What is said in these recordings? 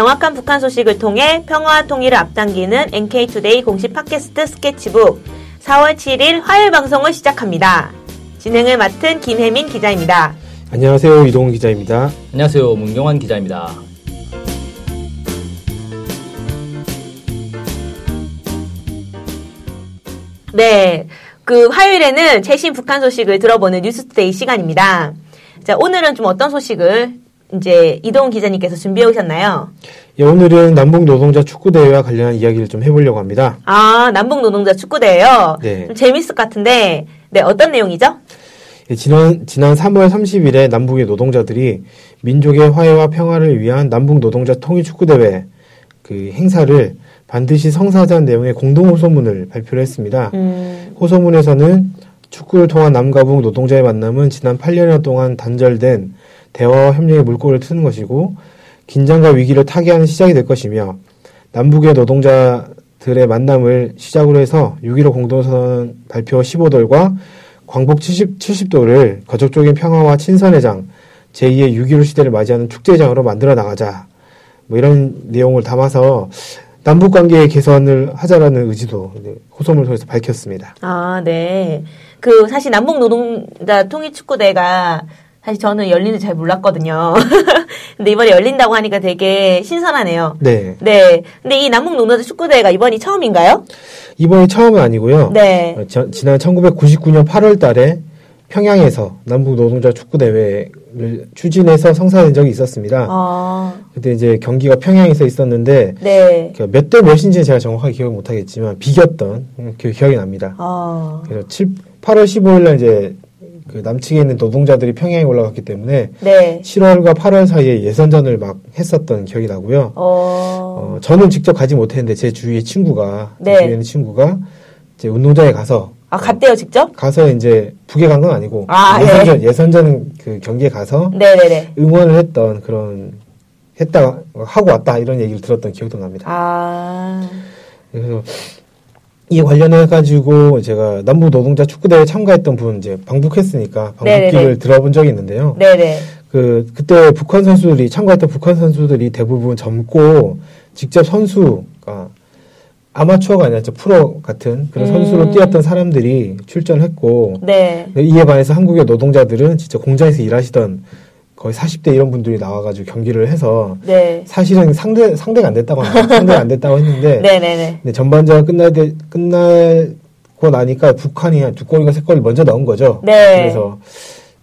정확한 북한 소식을 통해 평화와 통일을 앞당기는 NK투데이 공식 팟캐스트 스케치북 4월 7일 화요일 방송을 시작합니다. 진행을 맡은 김혜민 기자입니다. 안녕하세요. 이동훈 기자입니다. 안녕하세요. 문경환 기자입니다. 네. 그 화요일에는 최신 북한 소식을 들어보는 뉴스데이 시간입니다. 자, 오늘은 좀 어떤 소식을 이제 이동훈 기자님께서 준비해 오셨나요? 예, 오늘은 남북 노동자 축구 대회와 관련한 이야기를 좀 해보려고 합니다. 아, 남북 노동자 축구 대회요. 네. 좀 재밌을 것 같은데, 네 어떤 내용이죠? 예, 지난 지난 3월 30일에 남북의 노동자들이 민족의 화해와 평화를 위한 남북 노동자 통일 축구 대회 그 행사를 반드시 성사하자는 내용의 공동 호소문을 발표를 했습니다. 음, 호소문에서는 축구를 통한 남과 북 노동자의 만남은 지난 8년여 동안 단절된 대화와 협력의 물꼬를 트는 것이고 긴장과 위기를 타개하는 시작이 될 것이며 남북의 노동자들의 만남을 시작으로 해서 6.15 공동선언 발표 15돌과 광복 70, 70도를 거적적인 평화와 친선의 장, 제2의 6.15 시대를 맞이하는 축제장으로 만들어 나가자. 뭐 이런 내용을 담아서 남북 관계의 개선을 하자라는 의지도 호소문을 통해서 밝혔습니다. 아, 네. 그 사실 남북 노동자 통일 축구 대회가 사실 저는 열리는지 잘 몰랐거든요. 근데 이번에 열린다고 하니까 되게 신선하네요. 네. 네. 근데 이 남북 노동자 축구 대회가 이번이 처음인가요? 이번이 처음은 아니고요. 네. 어, 저- 지난 1999년 8월 달에 평양에서 남북 노동자 축구 대회를 추진해서 성사된 적이 있었습니다. 아, 그때 이제 경기가 평양에서 있었는데 네. 몇대 몇인지 제가 정확하게 기억 못 하겠지만 비겼던 음, 그 기억이 납니다. 아, 그래서 7, 8월 15일 날 이제 그 남측에 있는 노동자들이 평양에 올라갔기 때문에 네. 7월과 8월 사이에 예선전을 막 했었던 기억이 나고요. 어, 어, 저는 직접 가지 못했는데 제 주위에 친구가 네. 제 주위에 있는 친구가 이제 운동장에 가서 아, 갔대요, 직접? 가서 이제 북에 간 건 아니고 아, 예선전 예선전 그 경기에 가서 네네네. 응원을 했던 그런 했다 하고 왔다 이런 얘기를 들었던 기억도 납니다. 아, 그래서 이 관련해 가지고 제가 남북 노동자 축구 대회 참가했던 분 이제 방북했으니까 방북기를. 들어본 적이 있는데요. 네네. 그 그때 북한 선수들이 참가했던 북한 선수들이 대부분 젊고 직접 선수가 아마추어가 아니라 저 프로 같은 그런 음. 선수로 뛰었던 사람들이 출전했고 네. 이에 반해서 한국의 노동자들은 진짜 공장에서 일하시던 거의 40대 이런 분들이 나와가지고 경기를 해서 네. 사실은 상대 상대가 안 됐다고. 상대가 안 됐다고 했는데 네네 네. 전반전 끝날 때 끝나고 나니까 북한이 한 두 골인가 세 골을 먼저 넣은 거죠. 네. 그래서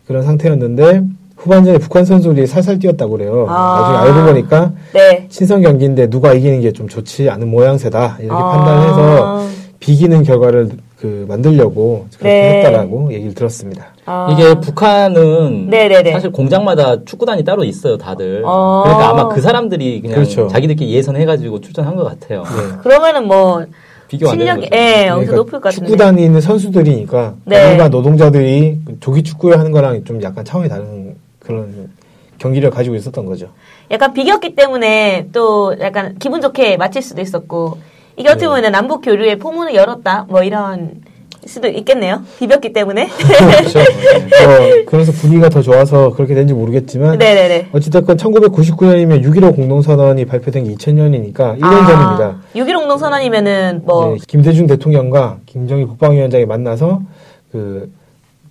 그런 상태였는데 후반전에 북한 선수들이 살살 뛰었다고 그래요. 아. 나중에 알고 보니까 네. 친선 경기인데 누가 이기는 게 좀 좋지 않은 모양새다 이렇게 아. 판단해서 비기는 결과를 그 만들려고 그렇게 네. 했다라고 얘기를 들었습니다. 아. 이게 북한은 네네네. 사실 공장마다 축구단이 따로 있어요, 다들. 어. 그러니까 아마 그 사람들이 그냥 그렇죠. 자기들끼리 예선해가지고 출전한 것 같아요. 네. 그러면은 뭐, 비교 거죠. 예, 엄청 높을 것 같은데. 축구단이 있는 선수들이니까 네. 일반 노동자들이 조기 축구를 하는 거랑 좀 약간 차원이 다른 그런 경기를 가지고 있었던 거죠. 약간 비겼기 때문에 또 약간 기분 좋게 마칠 수도 있었고 이게 어떻게 네. 보면 남북 교류의 포문을 열었다 뭐 이런 수도 있겠네요. 비볐기 때문에. 그렇죠. 네. 어, 그래서 분위기가 더 좋아서 그렇게 된지 모르겠지만 네네네. 어찌됐건 1999년이면 6.15 공동선언이 발표된 게 2000년이니까 1년 전입니다. 6.1 공동선언이면은 뭐 네, 김대중 대통령과 김정일 국방위원장이 만나서 그,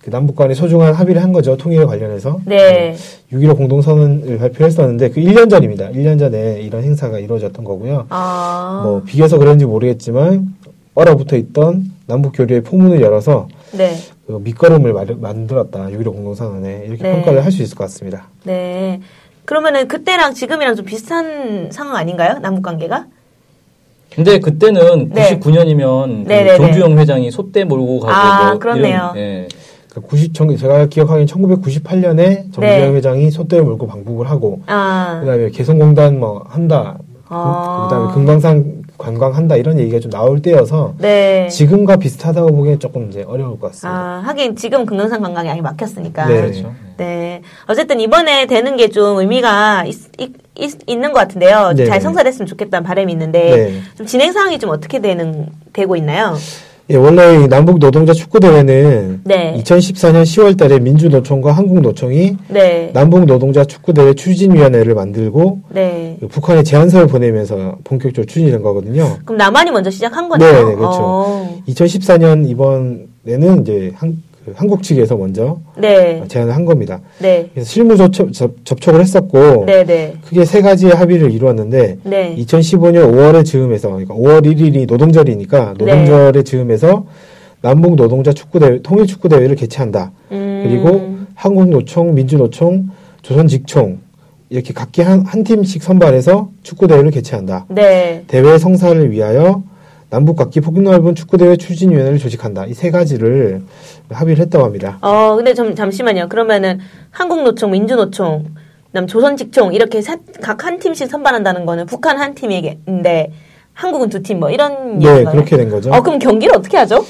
그 남북 간의 소중한 합의를 한 거죠. 통일에 관련해서. 네. 6.15 공동선언을 발표했었는데 그 1년 전입니다. 1년 전에 이런 행사가 이루어졌던 거고요. 아. 뭐 비겨서 그런지 모르겠지만 얼어붙어 있던 남북 교류의 포문을 열어서 네. 그 밑거름을 마- 만들었다. 6.15 공동선언에 이렇게 네. 평가를 할 수 있을 것 같습니다. 네. 그러면은 그때랑 지금이랑 좀 비슷한 상황 아닌가요? 남북 관계가? 근데 그때는 네. 99년이면 그 네네네. 조주영 회장이 소떼 몰고 가고 아, 뭐 그렇네요. 이런, 예. 그 90, 정- 제가 기억하기엔 1998년에 정주영 네. 회장이 소떼를 몰고 방북을 하고 아. 그 다음에 개성공단 뭐 한다. 아. 그, 다음에 금강산 관광한다 이런 얘기가 좀 나올 때여서 네. 지금과 비슷하다고 보기엔 조금 이제 어려울 것 같습니다. 아, 하긴 지금 금강산 관광이 양이 막혔으니까. 네. 그렇죠. 네. 어쨌든 이번에 되는 게 좀 의미가 있, 는것 같은데요. 네. 잘 성사됐으면 좋겠다는 바람이 있는데 네. 좀 진행 상황이 좀 어떻게 되는 되고 있나요? 예, 원래 이 남북 노동자 축구 대회는 네. 2014년 10월 달에 민주노총과 한국노총이 네. 남북 노동자 축구 대회 추진 위원회를 만들고 네. 그 북한에 제안서를 보내면서 본격적으로 추진된 거거든요. 그럼 남한이 먼저 시작한 거네요. 네, 네, 그렇죠. 어. 2014년 이번에는 이제 한, 그 한국 측에서 먼저 네. 제안을 한 겁니다. 네. 그래서 실무 접촉, 접, 접촉을 했었고 네, 네. 크게 세 가지의 합의를 이루었는데 네. 2015년 5월에 즈음해서 그러니까 5월 1일이 노동절이니까 네. 노동절에 즈음해서 남북 노동자 축구 대회 통일 축구 대회를 개최한다. 음. 그리고 한국노총, 민주노총, 조선직총 이렇게 각기 한, 한 팀씩 선발해서 축구 대회를 개최한다. 네. 대회 성사를 위하여 남북 각기 폭넓은 축구 대회 추진위원회를 조직한다. 이 세 가지를 합의를 했다고 합니다. 어, 근데 좀 잠시만요. 그러면은 한국노총, 민주노총, 그다음 조선직총 이렇게 각 한 팀씩 선발한다는 거는 북한 한 팀에게인데 한국은 두 팀 뭐 이런 네? 그렇게 된 거죠. 어, 그럼 경기를 어떻게 하죠?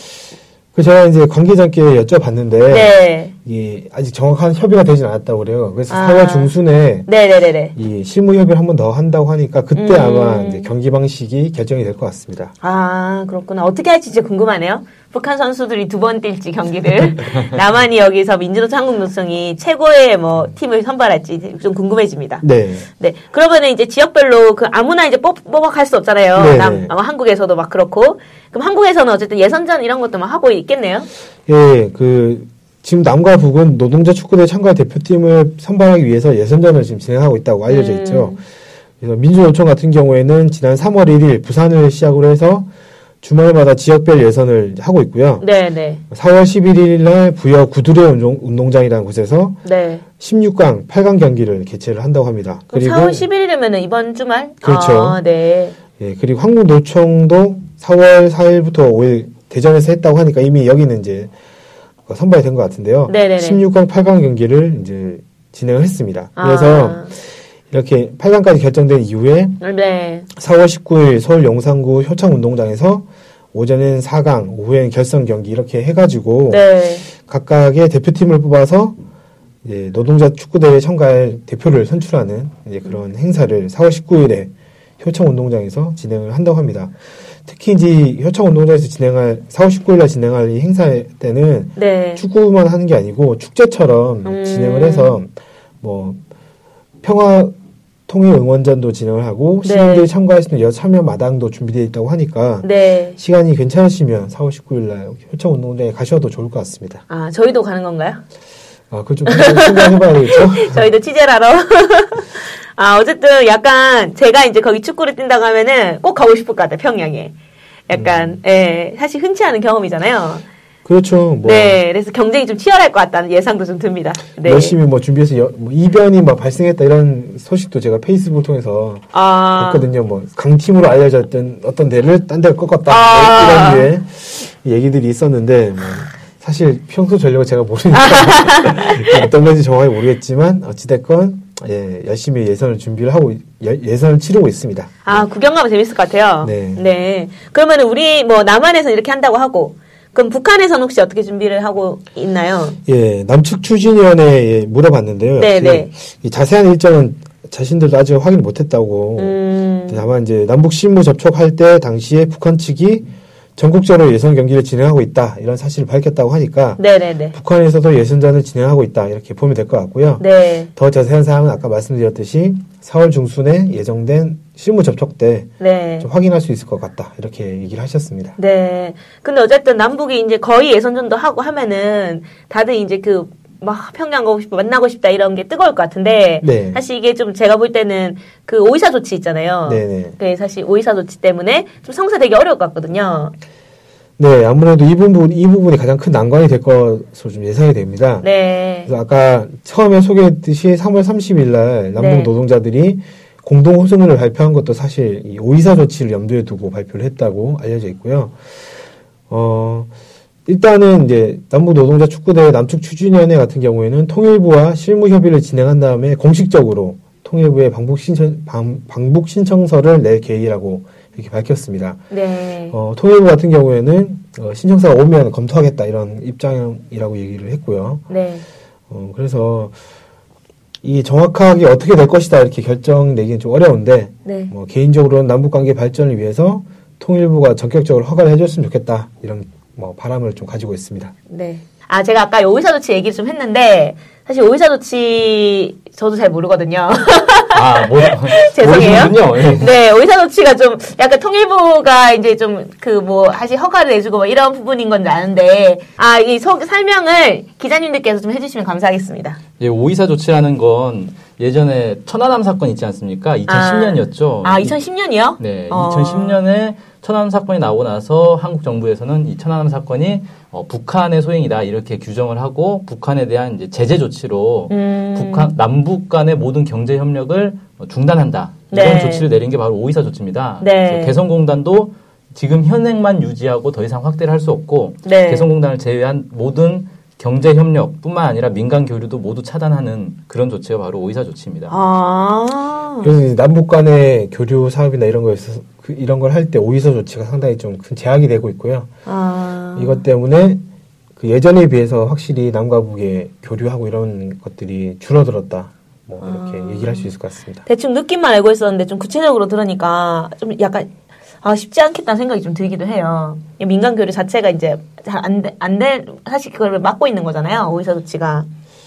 그 제가 이제 관계자께 여쭤봤는데 네. 이게 아직 정확한 협의가 되진 않았다고 그래요. 그래서 아. 4월 중순에 네, 네, 네, 네. 이 실무 협의를 한 번 더 한다고 하니까 그때 음. 아마 이제 경기 방식이 결정이 될 것 같습니다. 아, 그렇구나. 어떻게 할지 진짜 궁금하네요. 북한 선수들이 두 번 뛸지 경기를. 남한이 여기서 민주노총 한국노총이 최고의 뭐 팀을 선발할지 좀 궁금해집니다. 네. 네. 그러면은 이제 지역별로 그 아무나 이제 뽑, 뽑아 갈 수 없잖아요. 네네. 남, 아마 한국에서도 막 그렇고. 그럼 한국에서는 어쨌든 예선전 이런 것도 막 하고 있겠네요. 예, 그 지금 남과 북은 노동자 축구대회 참가 대표팀을 선발하기 위해서 예선전을 지금 진행하고 있다고 알려져 음. 있죠. 그래서 민주노총 같은 경우에는 지난 3월 1일 부산을 시작으로 해서 주말마다 지역별 예선을 하고 있고요. 네 네. 4월 11일 날 부여 구두레 운동, 운동 장이라는 곳에서 네. 16강, 8강 경기를 개최를 한다고 합니다. 그럼 4월 11일이면은 이번 주말? 그렇죠. 아, 네. 예, 그리고 한국노총도 4월 4일부터 5일 대전에서 했다고 하니까 이미 여기는 이제 선발이 된 것 같은데요. 네네네. 16강, 8강 경기를 이제 진행을 했습니다. 그래서 아, 이렇게 8강까지 결정된 이후에 네. 4월 19일 서울 용산구 효창운동장에서 오전엔 4강, 오후엔 결선 경기 이렇게 해가지고 네. 각각의 대표팀을 뽑아서 이제 노동자 축구대회에 참가할 대표를 선출하는 이제 그런 행사를 4월 19일에 효창 운동장에서 진행을 한다고 합니다. 특히 이제 효창 운동장에서 진행할 4월 19일날 진행할 이 행사 때는 네. 축구만 하는 게 아니고 축제처럼 음. 진행을 해서 뭐 평화 통일 응원전도 진행을 하고 네. 시민들이 참가할 수 있는 여 참여 마당도 준비되어 있다고 하니까 네. 시간이 괜찮으시면 4월 19일 날 효창 운동장에 가셔도 좋을 것 같습니다. 아, 저희도 가는 건가요? 아, 그걸 좀 생각해봐야 되겠죠? 저희도 취재를 하러. 아, 어쨌든 약간 제가 이제 거기 축구를 뛴다고 하면은 꼭 가고 싶을 것 같아요, 평양에. 약간, 예, 사실 흔치 않은 경험이잖아요. 그렇죠. 뭐 네, 그래서 경쟁이 좀 치열할 것 같다는 예상도 좀 듭니다. 네. 열심히 뭐 준비해서 여- 뭐 이변이 막 발생했다 이런 소식도 제가 페이스북을 통해서 아, 봤거든요. 뭐 강팀으로 알려졌던 어떤 데를 딴 데를 꺾었다 아. 뭐 이런 류의 얘기들이 있었는데 뭐 사실 평소 전력을 제가 모르니까 어떤 건지 정확히 모르겠지만 어찌됐건 예, 열심히 예선을 준비를 하고 예- 예선을 치르고 있습니다. 아, 구경 가면 재밌을 것 같아요. 네. 그러면 우리 뭐 남한에서는 이렇게 한다고 하고, 그럼 북한에서는 혹시 어떻게 준비를 하고 있나요? 예, 남측 추진위원회에 물어봤는데요. 네, 네. 이 자세한 일정은 자신들도 아직 확인 못했다고. 음, 다만 이제 남북 실무 접촉할 때 당시에 북한 측이 전국적으로 예선 경기를 진행하고 있다 이런 사실을 밝혔다고 하니까 네네네. 북한에서도 예선전을 진행하고 있다 이렇게 보면 될 것 같고요. 네. 더 자세한 사항은 아까 말씀드렸듯이 4월 중순에 예정된 실무 접촉 때좀 네. 확인할 수 있을 것 같다 이렇게 얘기를 하셨습니다. 네. 근데 어쨌든 남북이 이제 거의 예선전도 하고 하면은 다들 이제 그, 막 평양 가고 싶어, 만나고 싶다 이런 게 뜨거울 것 같은데. 네. 사실 이게 좀 제가 볼 때는 그 오이사 조치 있잖아요. 네네. 그 사실 오이사 조치 때문에 좀 성사되기 어려울 것 같거든요. 네, 아무래도 이 부분 이 부분이 가장 큰 난관이 될 것으로 좀 예상이 됩니다. 네. 그래서 아까 처음에 소개했듯이 3월 30일 날 남북 네. 노동자들이 공동 호소문을 발표한 것도 사실 이 오이사 조치를 염두에 두고 발표를 했다고 알려져 있고요. 어, 일단은 이제 남북 노동자 축구대회 남측 추진위원회 같은 경우에는 통일부와 실무 협의를 진행한 다음에 공식적으로 통일부에 방북 신청 방, 방북 신청서를 낼 계획이라고 이렇게 밝혔습니다. 네. 어, 통일부 같은 경우에는 어, 신청서가 오면 검토하겠다 이런 입장이라고 얘기를 했고요. 네. 어, 그래서 이 정확하게 어떻게 될 것이다 이렇게 결정 내기는 좀 어려운데 네. 뭐 개인적으로는 남북 관계 발전을 위해서 통일부가 전격적으로 허가를 해줬으면 좋겠다 이런 뭐 바람을 좀 가지고 있습니다. 네. 아, 제가 아까 오이사 조치 얘기를 좀 했는데, 사실 오이사 조치 저도 잘 모르거든요. 아, 뭐, 죄송해요. 모르시는군요. 예. 네, 오이사 조치가 좀 약간 통일부가 이제 좀 그뭐 다시 허가를 내주고 뭐 이런 부분인 건 아는데, 아, 이 소, 설명을 기자님들께서 좀 해주시면 감사하겠습니다. 예, 오이사 조치라는 건 예전에 천안함 사건 있지 않습니까? 2010년이었죠. 아, 2010년이요? 네, 어. 2010년에 천안함 사건이 나오고 나서 한국 정부에서는 이 천안함 사건이 어, 북한의 소행이다 이렇게 규정을 하고 북한에 대한 이제 제재 조치로 음. 북한 남북 간의 모든 경제 협력을 어, 중단한다 네. 이런 조치를 내린 게 바로 오이사 조치입니다. 네. 개성공단도 지금 현행만 유지하고 더 이상 확대를 할 수 없고 네. 개성공단을 제외한 모든 경제 협력뿐만 아니라 민간 교류도 모두 차단하는 그런 조치가 바로 오이사 조치입니다. 아. 그래서 남북 간의 교류 사업이나 이런 거에 있어서 그 이런 걸 할 때 오이서 조치가 상당히 좀 큰 제약이 되고 있고요. 아. 이것 때문에 그 예전에 비해서 확실히 남과 북의 교류하고 이런 것들이 줄어들었다. 뭐 이렇게 아. 얘기를 할 수 있을 것 같습니다. 대충 느낌만 알고 있었는데 좀 구체적으로 들으니까 좀 약간 아 쉽지 않겠다는 생각이 좀 들기도 해요. 이 민간 교류 자체가 이제 잘안안될 사실 그걸 막고 있는 거잖아요. 오이사 조치가.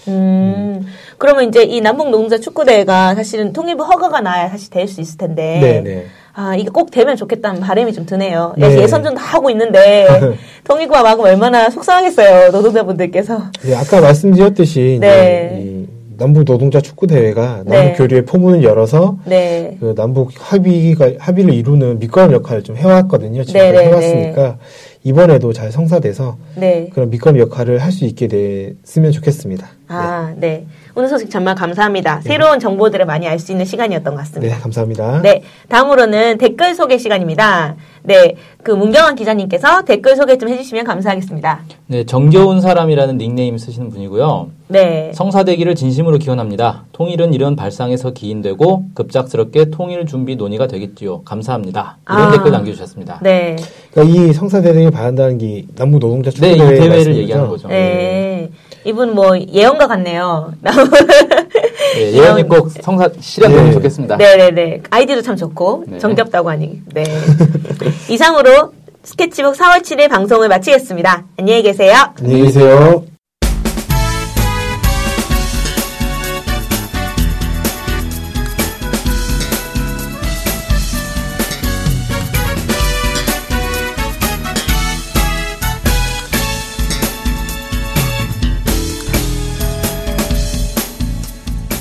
음, 그러면 이제 이 남북 노동자 축구 대회가 사실은 통일부 허가가 나야 사실 될 수 있을 텐데. 네, 네. 아, 이게 꼭 되면 좋겠다는 바람이 좀 드네요. 네. 예선 좀다 하고 있는데, 통일부가 막으면 얼마나 속상하겠어요, 노동자분들께서. 이제 아까 말씀드렸듯이 네. 남북 노동자 축구 대회가 네. 남북 교류의 포문을 열어서 네. 그 남북 합의가 합의를 이루는 밑거름 역할을 좀 해왔거든요. 지금 네, 네, 해왔으니까 이번에도 잘 성사돼서 네. 그런 밑거름 역할을 할 수 있게 됐으면 좋겠습니다. 아, 네. 오늘 소식 정말 감사합니다. 새로운 정보들을 많이 알 수 있는 시간이었던 것 네, 같습니다. 네, 감사합니다. 네, 다음으로는 댓글 소개 시간입니다. 네, 그 문경환 기자님께서 댓글 소개 좀 해주시면 감사하겠습니다. 네, 정겨운 사람이라는 닉네임 쓰시는 분이고요. 네, 성사되기를 진심으로 기원합니다. 통일은 이런 발상에서 기인되고 급작스럽게 통일 준비 논의가 되겠지요. 감사합니다. 이런 아. 댓글 남겨주셨습니다. 네, 그러니까 이 성사대회를 바란다는 게 남북 노동자 축구 네, 대회 대회를 말씀이죠? 얘기하는 거죠. 네. 이분 뭐 예언가 같네요. 네, 예언이 꼭 성사 실현되면 네. 좋겠습니다. 네네네. 아이디도 참 좋고, 네. 정겹다고 하니. 네. 이상으로 스케치북 4월 7일 방송을 마치겠습니다. 안녕히 계세요. 안녕히 계세요.